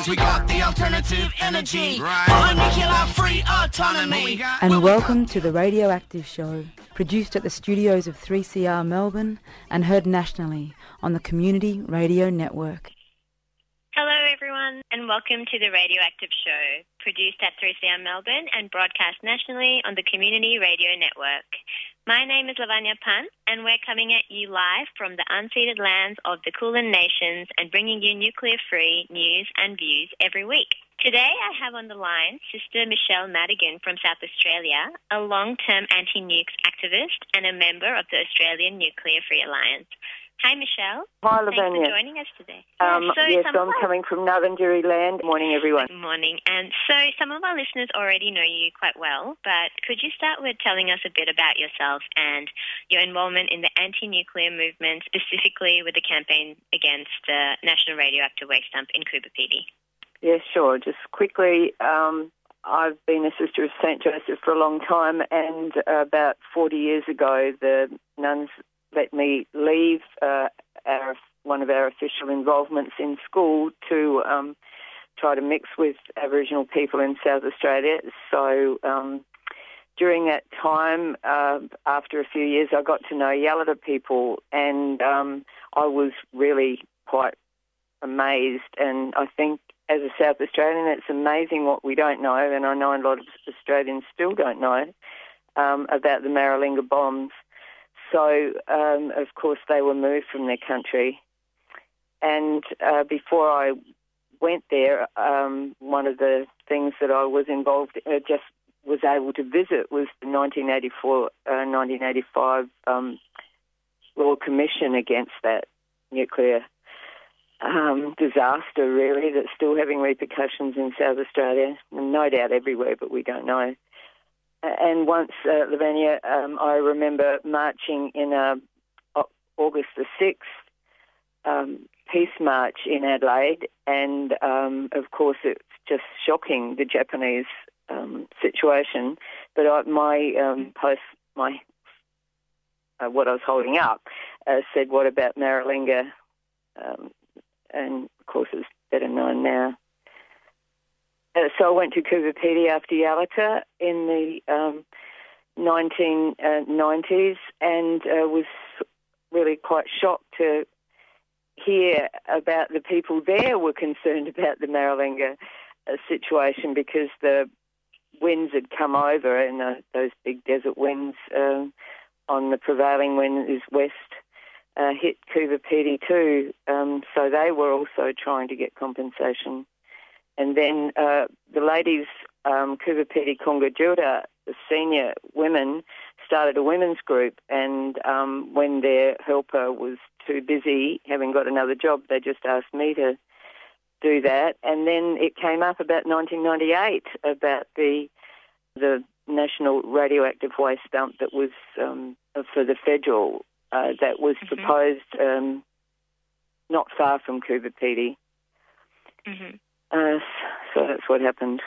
Cause we got the alternative energy. Right. nuclear free autonomy. And welcome to the Radioactive Show, produced at the studios of 3CR Melbourne and heard nationally on the Community Radio Network. Hello, everyone, and welcome to the Radioactive Show, produced at 3CR Melbourne and broadcast nationally on the Community Radio Network. My name is Lavanya Pant, and we're coming at you live from the unceded lands of the Kulin Nations and bringing you nuclear free news and views every week. Today, I have on the line Sister Michelle Madigan from South Australia, a long term anti nukes activist and a member of the Australian Nuclear Free Alliance. Hi, Michelle. Hi, Thanks Lavanya. for joining us today. Um, so yes, I'm coming from Navandiri land. Morning, everyone. Good morning. And so some of our listeners already know you quite well, but could you start with telling us a bit about yourself and your involvement in the anti-nuclear movement, specifically with the campaign against the National Radioactive Waste Dump in Coober Pedy? Yes, sure. Just quickly, um, I've been a sister of St. Joseph for a long time, and about 40 years ago, the nuns let me leave uh, our, one of our official involvements in school to um, try to mix with Aboriginal people in South Australia. So um, during that time, uh, after a few years, I got to know Yalata people, and um, I was really quite amazed. And I think as a South Australian, it's amazing what we don't know, and I know a lot of Australians still don't know um, about the Maralinga bombs. So, um, of course, they were moved from their country. And uh, before I went there, um, one of the things that I was involved in, uh, just was able to visit was the 1984, uh, 1985 um, Royal Commission against that nuclear um, disaster, really, that's still having repercussions in South Australia, and no doubt everywhere, but we don't know. And once, uh, Lavanya, um, I remember marching in a, August the 6th um, peace march in Adelaide, and um, of course it's just shocking the Japanese um, situation. But I, my um, post, my uh, what I was holding up, uh, said, "What about Maralinga?" Um, and of course it's better known now. Uh, so I went to Coober Pedy after Yalata in the um, 1990s and uh, was really quite shocked to hear about the people there were concerned about the Maralinga uh, situation because the winds had come over and uh, those big desert winds um, on the prevailing wind is west uh, hit Coober Pedy too. Um, so they were also trying to get compensation. And then uh, the ladies, um, Kungka Tjuta, the senior women, started a women's group. And um, when their helper was too busy, having got another job, they just asked me to do that. And then it came up about 1998 about the the national radioactive waste dump that was um, for the federal uh, that was Mm-hmm. proposed um, not far from Coober Pedy. hmm Uh, so that's what happened.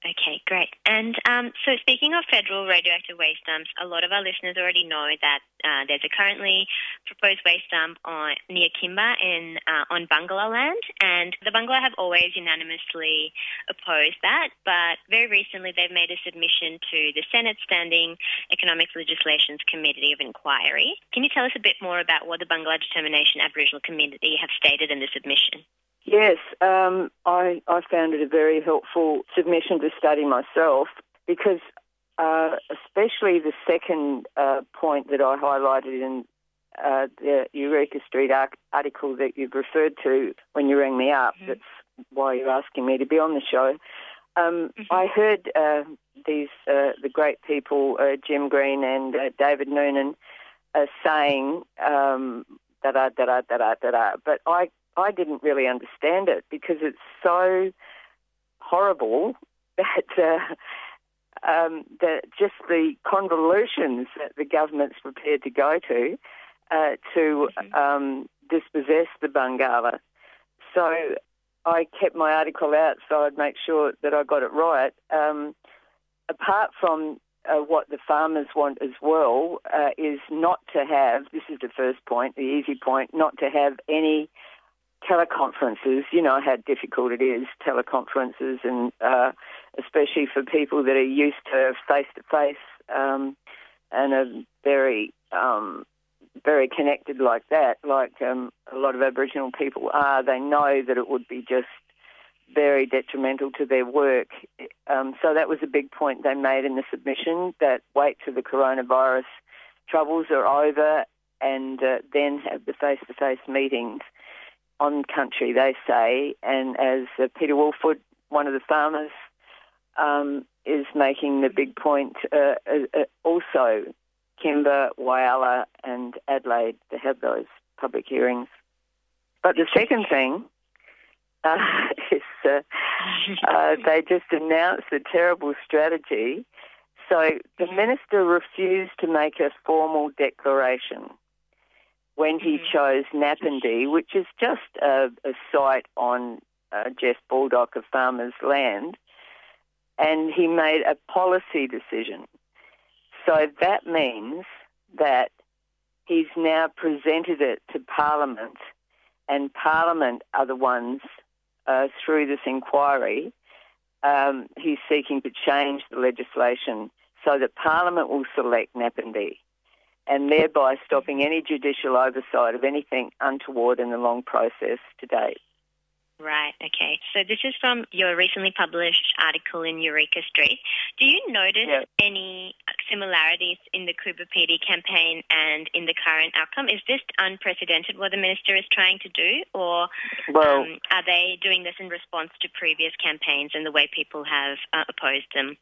Okay, great. And um, so, speaking of federal radioactive waste dumps, a lot of our listeners already know that uh, there's a currently proposed waste dump on near Kimba in uh, on Barngarla land, and the Barngarla have always unanimously opposed that. But very recently, they've made a submission to the Senate Standing Economic Legislations Committee of Inquiry. Can you tell us a bit more about what the Barngarla Determination Aboriginal Community have stated in the submission? Yes, um, I, I found it a very helpful submission to study myself because, uh, especially the second uh, point that I highlighted in uh, the Eureka Street article that you've referred to when you rang me up, mm-hmm. that's why you're asking me to be on the show. Um, mm-hmm. I heard uh, these uh, the great people uh, Jim Green and David Noonan saying um, da da da da da da, but I I didn't really understand it because it's so horrible that uh, um, that just the convolutions that the government's prepared to go to uh, to Mhm. um, dispossess the Barngarla. So I kept my article out so I'd make sure that I got it right. Um, apart from uh, what the farmers want as well uh, is not to have, this is the first point, the easy point, not to have any teleconferences. You know how difficult it is, teleconferences, and uh, especially for people that are used to face to face and are very um, very connected like that, like um, a lot of Aboriginal people are. They know that it would be just very detrimental to their work. Um, so that was a big point they made in the submission that wait till the coronavirus troubles are over and uh, then have the face to face meetings on country, they say. And as uh, Peter Woolford, one of the farmers, um, is making the big point, uh, uh, uh also Kimba, Whyalla, and Adelaide to have those public hearings. But the second thing uh, is uh, they just announced a terrible strategy. So the minister refused to make a formal declaration when he mm-hmm. chose Napandee, which is just a, a site on uh, Jeff Baldock of Farmers Land, and he made a policy decision. So that means that he's now presented it to Parliament, and Parliament are the ones uh, through this inquiry. Um, he's seeking to change the legislation so that Parliament will select Napandee and thereby stopping any judicial oversight of anything untoward in the long process to date. Right, okay. So this is from your recently published article in Eureka Street. Do you notice yeah. any similarities in the Coober Pedy campaign and in the current outcome? Is this unprecedented what the minister is trying to do, or well, um, are they doing this in response to previous campaigns and the way people have uh, opposed them?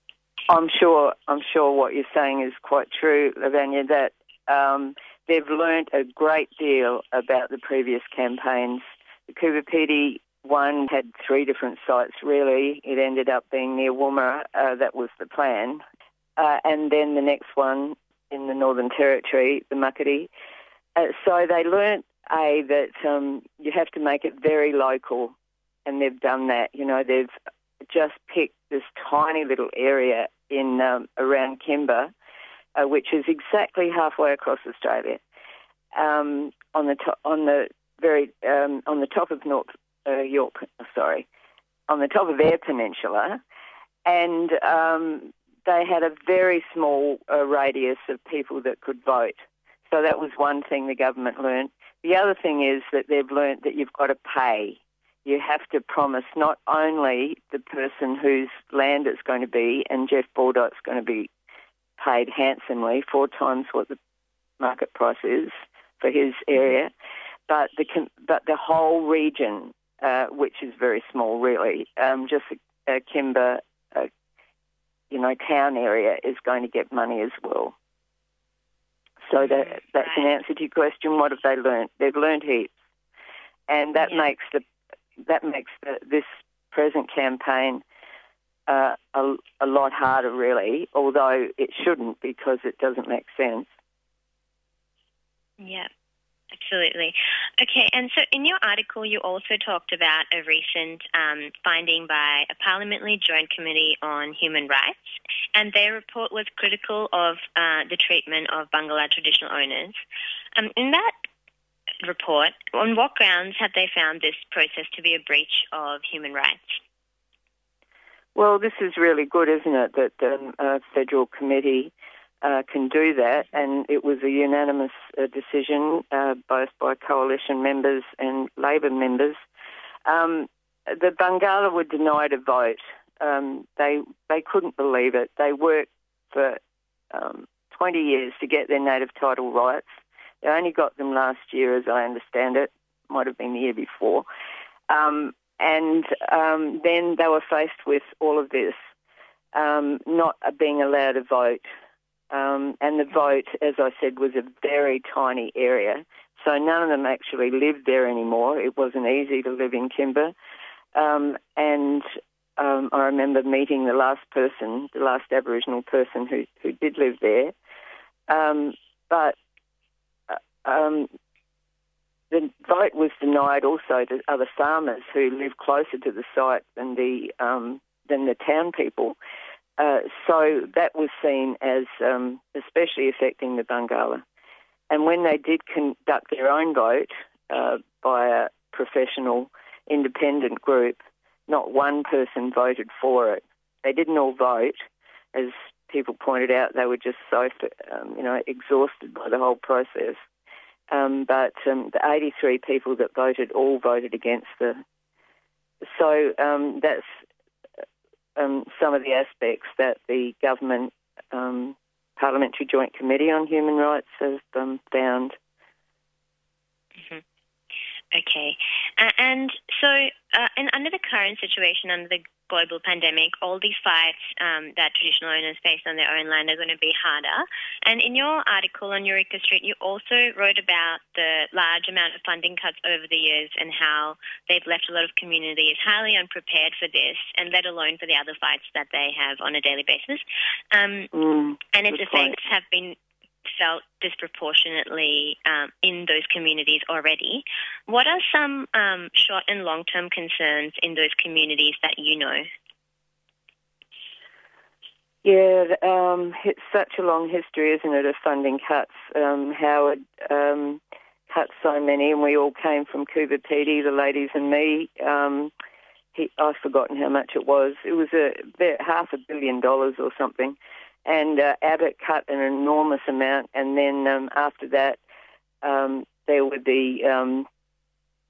I'm sure. I'm sure what you're saying is quite true, Lavanya. That um, they've learnt a great deal about the previous campaigns. The Coober Pedy one had three different sites, really. It ended up being near Woomera. Uh, that was the plan. Uh, and then the next one in the Northern Territory, the Muckaty. Uh, so they learnt, A, that um, you have to make it very local, and they've done that. You know, they've just picked this tiny little area in um, around Kimba, uh, which is exactly halfway across Australia, um, on the to- on the very um, on the top of North uh, Yorke, sorry, on the top of Eyre Peninsula, and um, they had a very small uh, radius of people that could vote. So that was one thing the government learned. The other thing is that they've learned that you've got to pay. You have to promise not only the person whose land it's going to be, and Jeff Baldock's going to be paid handsomely, four times what the market price is for his area, but the but the whole region uh, which is very small, really. Um, just a, a Kimba, uh, you know, town area is going to get money as well. So that, that's an answer to your question. What have they learned? They've learned heaps, and that yeah. makes the that makes the, this present campaign uh, a, a lot harder, really. Although it shouldn't, because it doesn't make sense. Yeah. Absolutely. Okay, and so in your article, you also talked about a recent um, finding by a parliamentary joint committee on human rights, and their report was critical of uh, the treatment of Barngarla traditional owners. Um, in that report, on what grounds have they found this process to be a breach of human rights? Well, this is really good, isn't it, that the uh, federal committee uh, can do that, and it was a unanimous uh, decision, uh, both by coalition members and Labor members. Um, the Barngarla were denied a vote. Um, they they couldn't believe it. They worked for um, 20 years to get their native title rights. They only got them last year, as I understand it. Might have been the year before. Um, and um, then they were faced with all of this, um, not being allowed to vote. Um, and the vote, as I said, was a very tiny area. So none of them actually lived there anymore. It wasn't easy to live in Kimba. Um, and um, I remember meeting the last person, the last Aboriginal person who, who did live there. Um, but uh, um, the vote was denied also to other farmers who live closer to the site than the um, than the town people. Uh, so that was seen as um, especially affecting the Barngarla. And when they did conduct their own vote uh, by a professional independent group, not one person voted for it. They didn't all vote, as people pointed out. They were just so, um, you know, exhausted by the whole process. Um, but um, the 83 people that voted all voted against the. So um, that's um, some of the aspects that the government um, Parliamentary Joint Committee on Human Rights has um, found. Mm-hmm. Okay, uh, and so uh, and under the current situation, under the global pandemic, all these fights um, that traditional owners face on their own land are going to be harder. And in your article on Eureka Street, you also wrote about the large amount of funding cuts over the years and how they've left a lot of communities highly unprepared for this, and let alone for the other fights that they have on a daily basis. Um, mm, and its effects point. have been felt disproportionately um, in those communities already. What are some um, short and long term concerns in those communities that you know? Yeah, um, it's such a long history, isn't it, of funding cuts. Um, Howard um, cut so many, and we all came from Coober Pedy, the ladies and me. Um, he, I've forgotten how much it was. It was a, about half a billion dollars or something and uh, Abbott cut an enormous amount, and then um, after that, um, there would be um,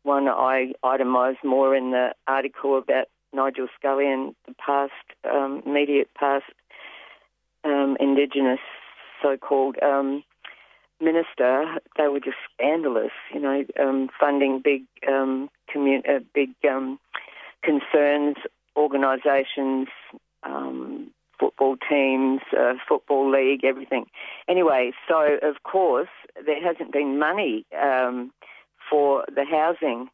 one I itemised more in the article about Nigel Scullion, the past, um, immediate past um, Indigenous so-called um, minister. They were just scandalous, you know, funding big, commun- uh, big concerns, organisations, um, football teams, uh, football league, everything. Anyway, so of course there hasn't been money um, for the housing,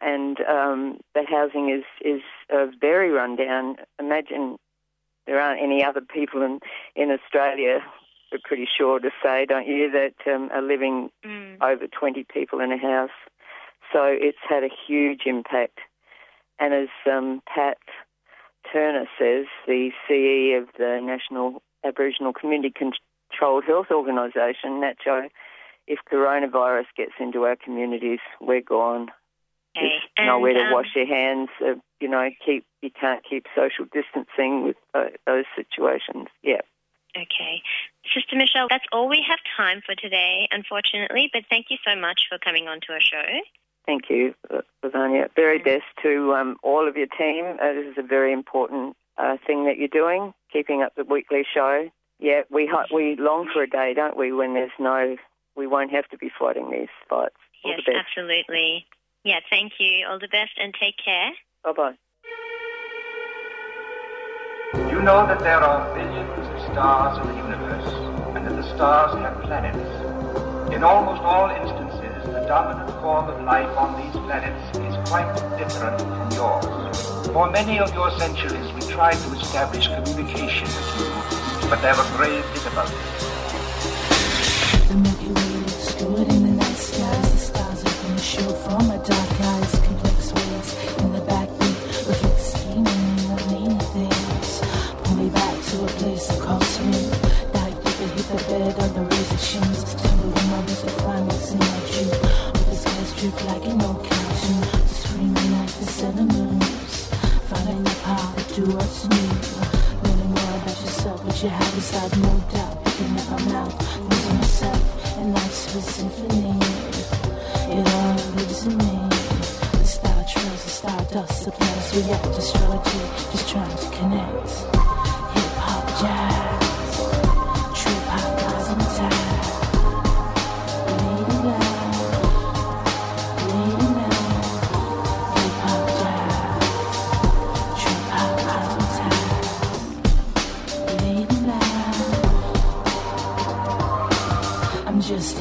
and um, the housing is is uh, very rundown. Imagine there aren't any other people in in Australia. We're pretty sure to say, don't you, that um, are living mm. over 20 people in a house. So it's had a huge impact. And as um, Pat Turner says, the CE of the National Aboriginal Community Controlled Health Organisation, NACCHO, if coronavirus gets into our communities, we're gone. Okay. There's nowhere to um, wash your hands. Uh, you know, keep you can't keep social distancing with uh, those situations. Yeah. Okay. Sister Michelle, that's all we have time for today, unfortunately, but thank you so much for coming on to our show. Thank you, Lavanya. Very best to um, all of your team. Uh, this is a very important uh, thing that you're doing, keeping up the weekly show. Yeah, we we long for a day, don't we, when there's no, we won't have to be fighting these fights. All yes, absolutely. Yeah, thank you. All the best and take care. Bye bye. You know that there are billions of stars in the universe, and that the stars have planets. In almost all instances, the dominant form of life on these planets is quite different from yours. For many of your centuries, we tried to establish communication with you, but there were grave difficulties. The Milky Way in the night skies. The stars open the show from a dark inside, no doubt. Picking up my mouth, losing myself, and life's a symphony. It all lives in me. The star trails, the stardust, the planets react. Astrology, just trying to connect.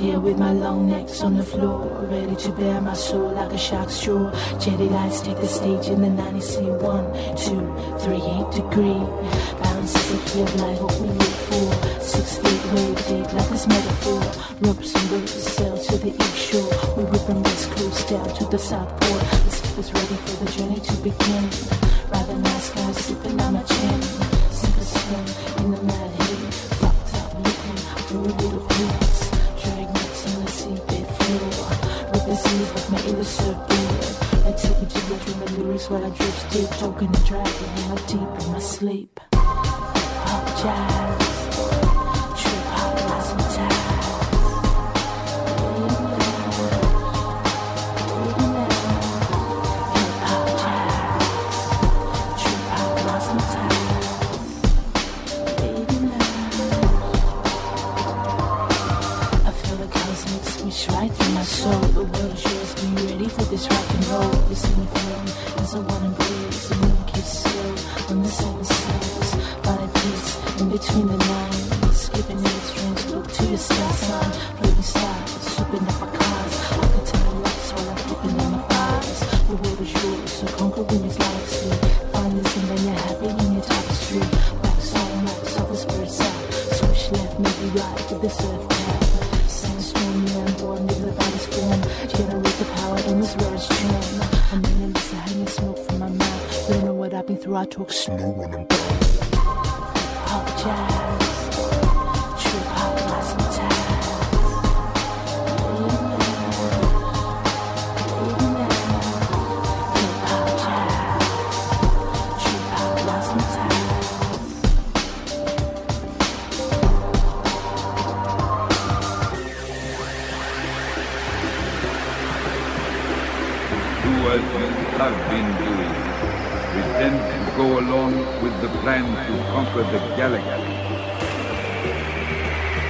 Here with my long necks on the floor, ready to bear my soul like a shark's jaw. Jetty lights take the stage in the 90 One, two, three, eight degree. Balance is a key of life, what we look for. Six feet wave deep like this metaphor. Ropes and boats sail to the east shore. We whip and west coast down to the south port. The ship is ready for the journey to begin. Rather nice guys sipping on my chin. Sink or swim in the mad heat. Fucked up looking for drift deep, choking and dragging in my deep in my sleep. Pop jazz, right through my soul. The world is yours, be ready for this rock and roll. You see me flow I wanna breathe. The moon kiss slow on the seas. Find peace in between the lines. Skipping in the strings, look to the sky sign. Talk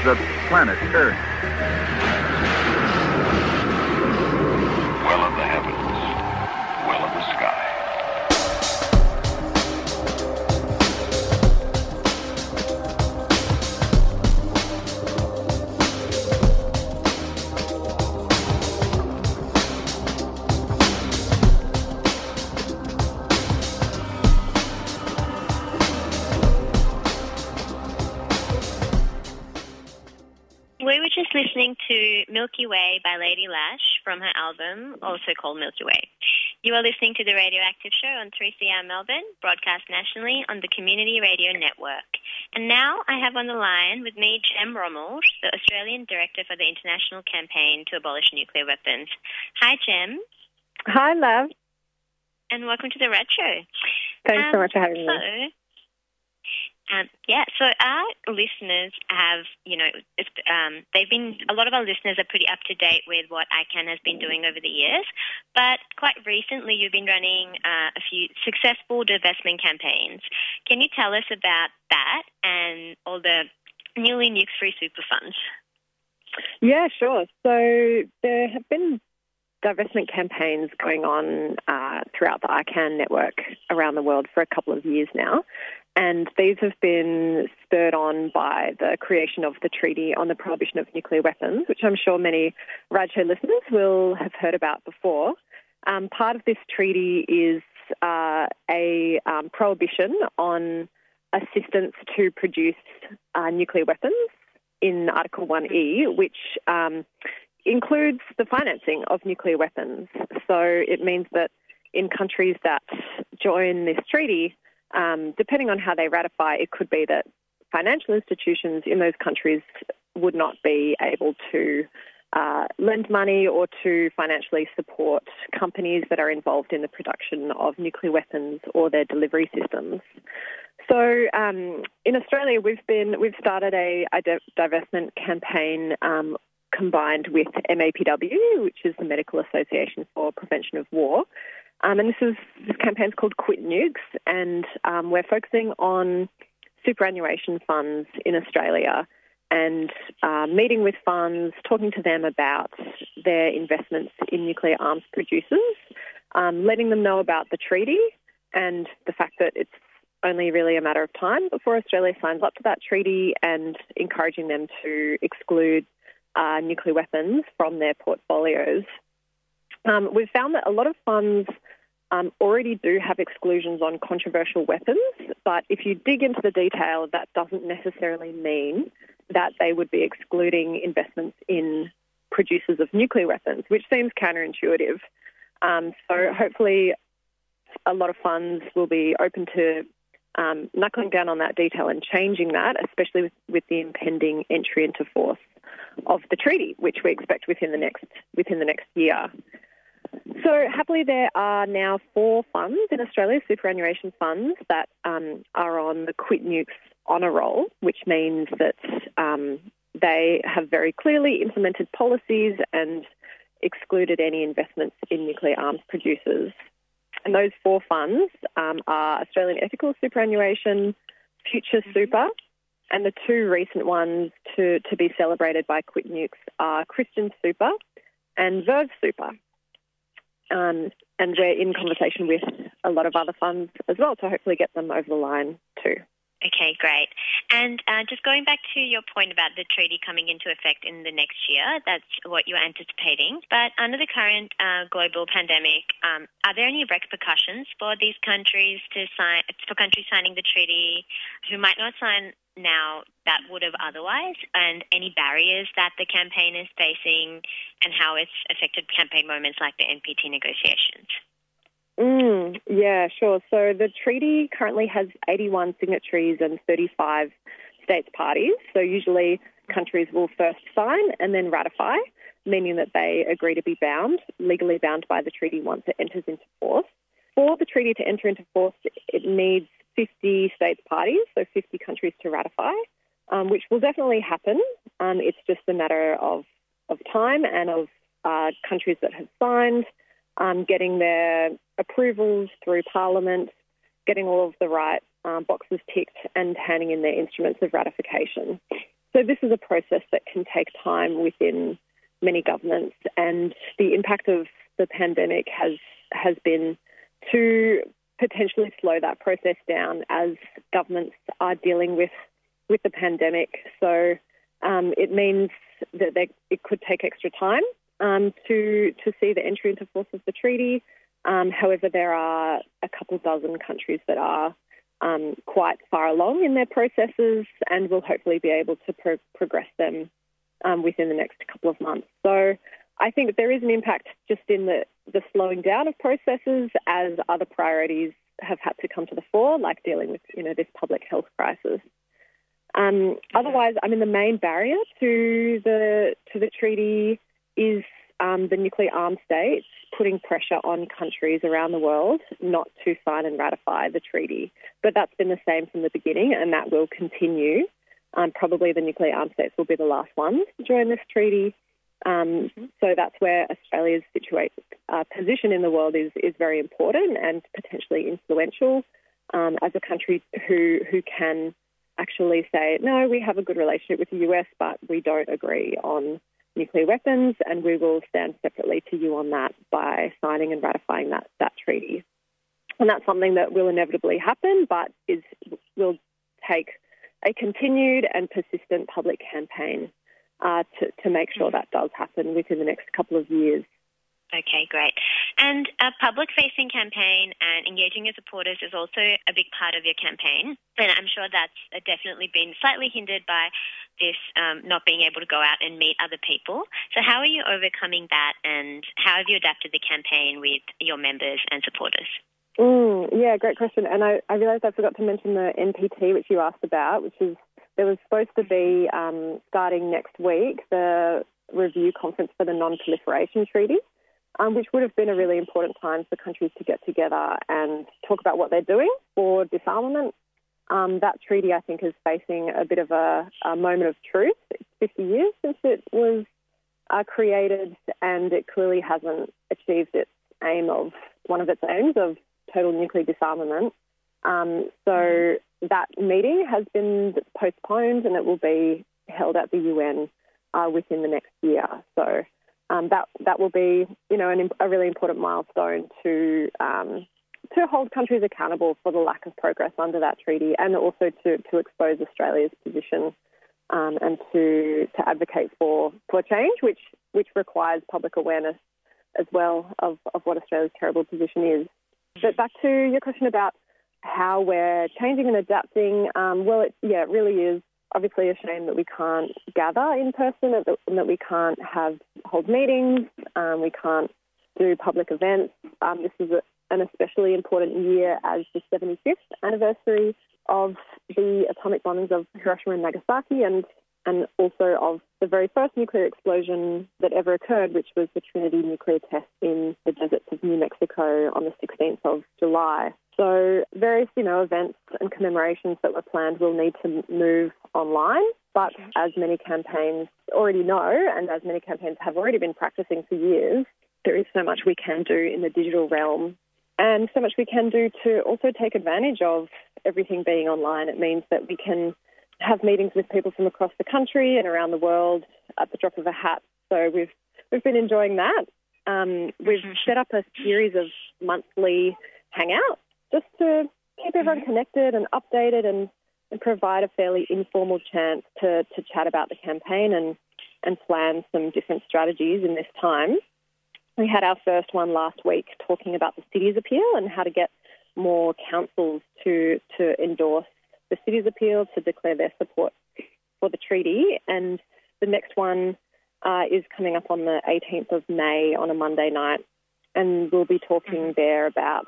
The planet Earth. Just listening to Milky Way by Lady Lash from her album, also called Milky Way. You are listening to the Radioactive Show on 3CR Melbourne, broadcast nationally on the Community Radio Network. And now I have on the line with me Gem Romuld, the Australian Director for the International Campaign to Abolish Nuclear Weapons. Hi, Jem, Hi, love. and welcome to the Red Show. Thanks so Um, much for having so, me. Um, yeah, so our listeners have, you know, um, they've been, a lot of our listeners are pretty up to date with what ICAN has been doing over the years. But quite recently, you've been running uh, a few successful divestment campaigns. Can you tell us about that and all the newly nuke free super funds? Yeah, sure. So there have been divestment campaigns going on uh, throughout the ICAN network around the world for a couple of years now. And these have been spurred on by the creation of the Treaty on the Prohibition of Nuclear Weapons, which I'm sure many Radshow listeners will have heard about before. Um, part of this treaty is uh, a um, prohibition on assistance to produce uh, nuclear weapons in Article 1E, which um, includes the financing of nuclear weapons. So it means that in countries that join this treaty, um, depending on how they ratify, it could be that financial institutions in those countries would not be able to uh, lend money or to financially support companies that are involved in the production of nuclear weapons or their delivery systems. So um, in Australia, we've been we've started a, a divestment campaign um, combined with MAPW, which is the Medical Association for Prevention of War. Um, and this is this campaign's called Quit Nukes, and um, we're focusing on superannuation funds in Australia and uh, meeting with funds, talking to them about their investments in nuclear arms producers, um, letting them know about the treaty and the fact that it's only really a matter of time before Australia signs up to that treaty and encouraging them to exclude uh, nuclear weapons from their portfolios. Um, we've found that a lot of funds um, already do have exclusions on controversial weapons, but if you dig into the detail, that doesn't necessarily mean that they would be excluding investments in producers of nuclear weapons, which seems counterintuitive. Um, so hopefully, a lot of funds will be open to um, knuckling down on that detail and changing that, especially with, with the impending entry into force of the treaty, which we expect within the next within the next year. So, happily, there are now four funds in Australia, superannuation funds, that um, are on the Quit Nukes honour roll, which means that um, they have very clearly implemented policies and excluded any investments in nuclear arms producers. And those four funds um, are Australian Ethical Superannuation, Future Super, and the two recent ones to, to be celebrated by Quit Nukes are Christian Super and Verve Super. Um, and we're in conversation with a lot of other funds as well to hopefully get them over the line too. Okay, great. And uh, just going back to your point about the treaty coming into effect in the next year, that's what you're anticipating. But under the current uh, global pandemic, um, are there any repercussions for these countries to sign for countries signing the treaty who might not sign now that would have otherwise, and any barriers that the campaign is facing, and how it's affected campaign moments like the NPT negotiations? Yeah, sure. So the treaty currently has 81 signatories and 35 states parties. So usually countries will first sign and then ratify, meaning that they agree to be bound, legally bound by the treaty once it enters into force. For the treaty to enter into force, it needs 50 states parties, so 50 countries to ratify, um, which will definitely happen. Um, it's just a matter of, of time and of uh, countries that have signed um, getting their approvals through Parliament, getting all of the right um, boxes ticked, and handing in their instruments of ratification. So, this is a process that can take time within many governments, and the impact of the pandemic has has been to potentially slow that process down as governments are dealing with with the pandemic. So um, it means that they, it could take extra time um, to to see the entry into force of the treaty. Um, however, there are a couple dozen countries that are um, quite far along in their processes and will hopefully be able to pro- progress them um, within the next couple of months. So I think there is an impact just in the, the slowing down of processes as other priorities have had to come to the fore, like dealing with you know this public health crisis. Um, otherwise, I mean, the main barrier to the to the treaty is um, the nuclear armed states putting pressure on countries around the world not to sign and ratify the treaty. But that's been the same from the beginning, and that will continue. Um, probably the nuclear armed states will be the last ones to join this treaty. Um, so that's where Australia's situate, uh, position in the world is, is very important and potentially influential um, as a country who, who can actually say, no, we have a good relationship with the US, but we don't agree on nuclear weapons, and we will stand separately to you on that by signing and ratifying that, that treaty. And that's something that will inevitably happen, but is will take a continued and persistent public campaign uh, to, to make sure that does happen within the next couple of years. Okay, great. And a public facing campaign and engaging your supporters is also a big part of your campaign. And I'm sure that's definitely been slightly hindered by this um, not being able to go out and meet other people. So, how are you overcoming that and how have you adapted the campaign with your members and supporters? Mm, yeah, great question. And I, I realised I forgot to mention the NPT, which you asked about, which is there was supposed to be um, starting next week the review conference for the Non Proliferation Treaty um, which would have been a really important time for countries to get together and talk about what they're doing for disarmament. Um, that treaty, I think, is facing a bit of a, a moment of truth. It's 50 years since it was uh, created, and it clearly hasn't achieved its aim of one of its aims of total nuclear disarmament. Um, so that meeting has been postponed, and it will be held at the UN uh, within the next year. So um, that that will be, you know, an, a really important milestone to um, to hold countries accountable for the lack of progress under that treaty, and also to, to expose Australia's position um, and to to advocate for for change, which which requires public awareness as well of, of what Australia's terrible position is. But back to your question about how we're changing and adapting. Um, well, it, yeah, it really is obviously a shame that we can't gather in person and that we can't have hold meetings, um, we can't do public events. Um, this is a, an especially important year as the 75th anniversary of the atomic bombings of Hiroshima and Nagasaki, and and also of the very first nuclear explosion that ever occurred, which was the Trinity nuclear test in the deserts of New Mexico on the 16th of July. So various, you know, events and commemorations that were planned will need to move online. But as many campaigns already know, and as many campaigns have already been practicing for years, there is so much we can do in the digital realm and so much we can do to also take advantage of everything being online. It means that we can have meetings with people from across the country and around the world at the drop of a hat. So we've we've been enjoying that. Um, we've set up a series of monthly hangouts just to keep everyone connected and updated and, and provide a fairly informal chance to, to chat about the campaign and, and plan some different strategies in this time. We had our first one last week talking about the city's appeal and how to get more councils to to endorse the city's appeal to declare their support for the treaty. And the next one uh, is coming up on the 18th of May on a Monday night, and we'll be talking there about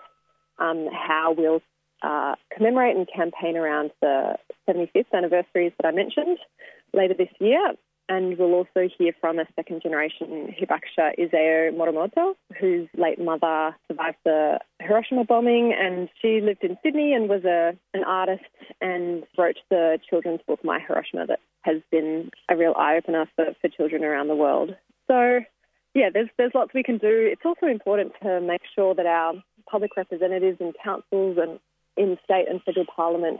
um, how we'll uh, commemorate and campaign around the 75th anniversaries that I mentioned later this year. And we'll also hear from a second generation Hibakusha Isao Morimoto, whose late mother survived the Hiroshima bombing. And she lived in Sydney and was a, an artist and wrote the children's book My Hiroshima that has been a real eye opener for, for children around the world. So, yeah, there's, there's lots we can do. It's also important to make sure that our public representatives and councils and in state and federal parliament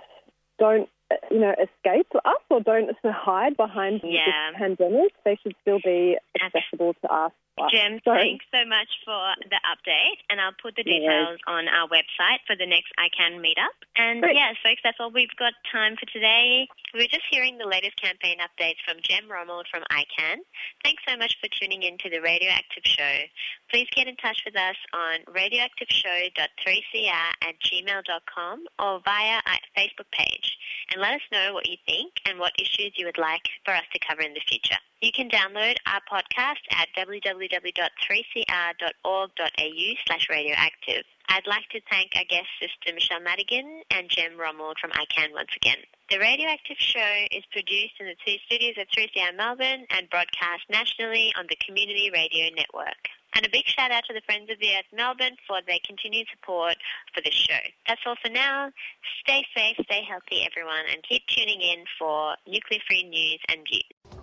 don't you know, escape us or don't hide behind Yeah. this pandemic. They should still be accessible to us. Gem, So- thanks so much for the update, and I'll put the details on our website for the next ICAN meetup. And Great. yeah, folks, that's all we've got time for today. We were just hearing the latest campaign updates from Gem Romuld from ICAN. Thanks so much for tuning in to the Radioactive Show. Please get in touch with us on radioactiveshow.3cr at gmail.com or via our Facebook page and let us know what you think and what issues you would like for us to cover in the future. You can download our podcast at www.3cr.org.au slash radioactive. I'd like to thank our guest sister Michelle Madigan and Gem Romuld from ICAN once again. The Radioactive Show is produced in the two studios of 3CR Melbourne and broadcast nationally on the Community Radio Network. And a big shout out to the Friends of the Earth Melbourne for their continued support for this show. That's all for now. Stay safe, stay healthy, everyone, and keep tuning in for nuclear free news and views.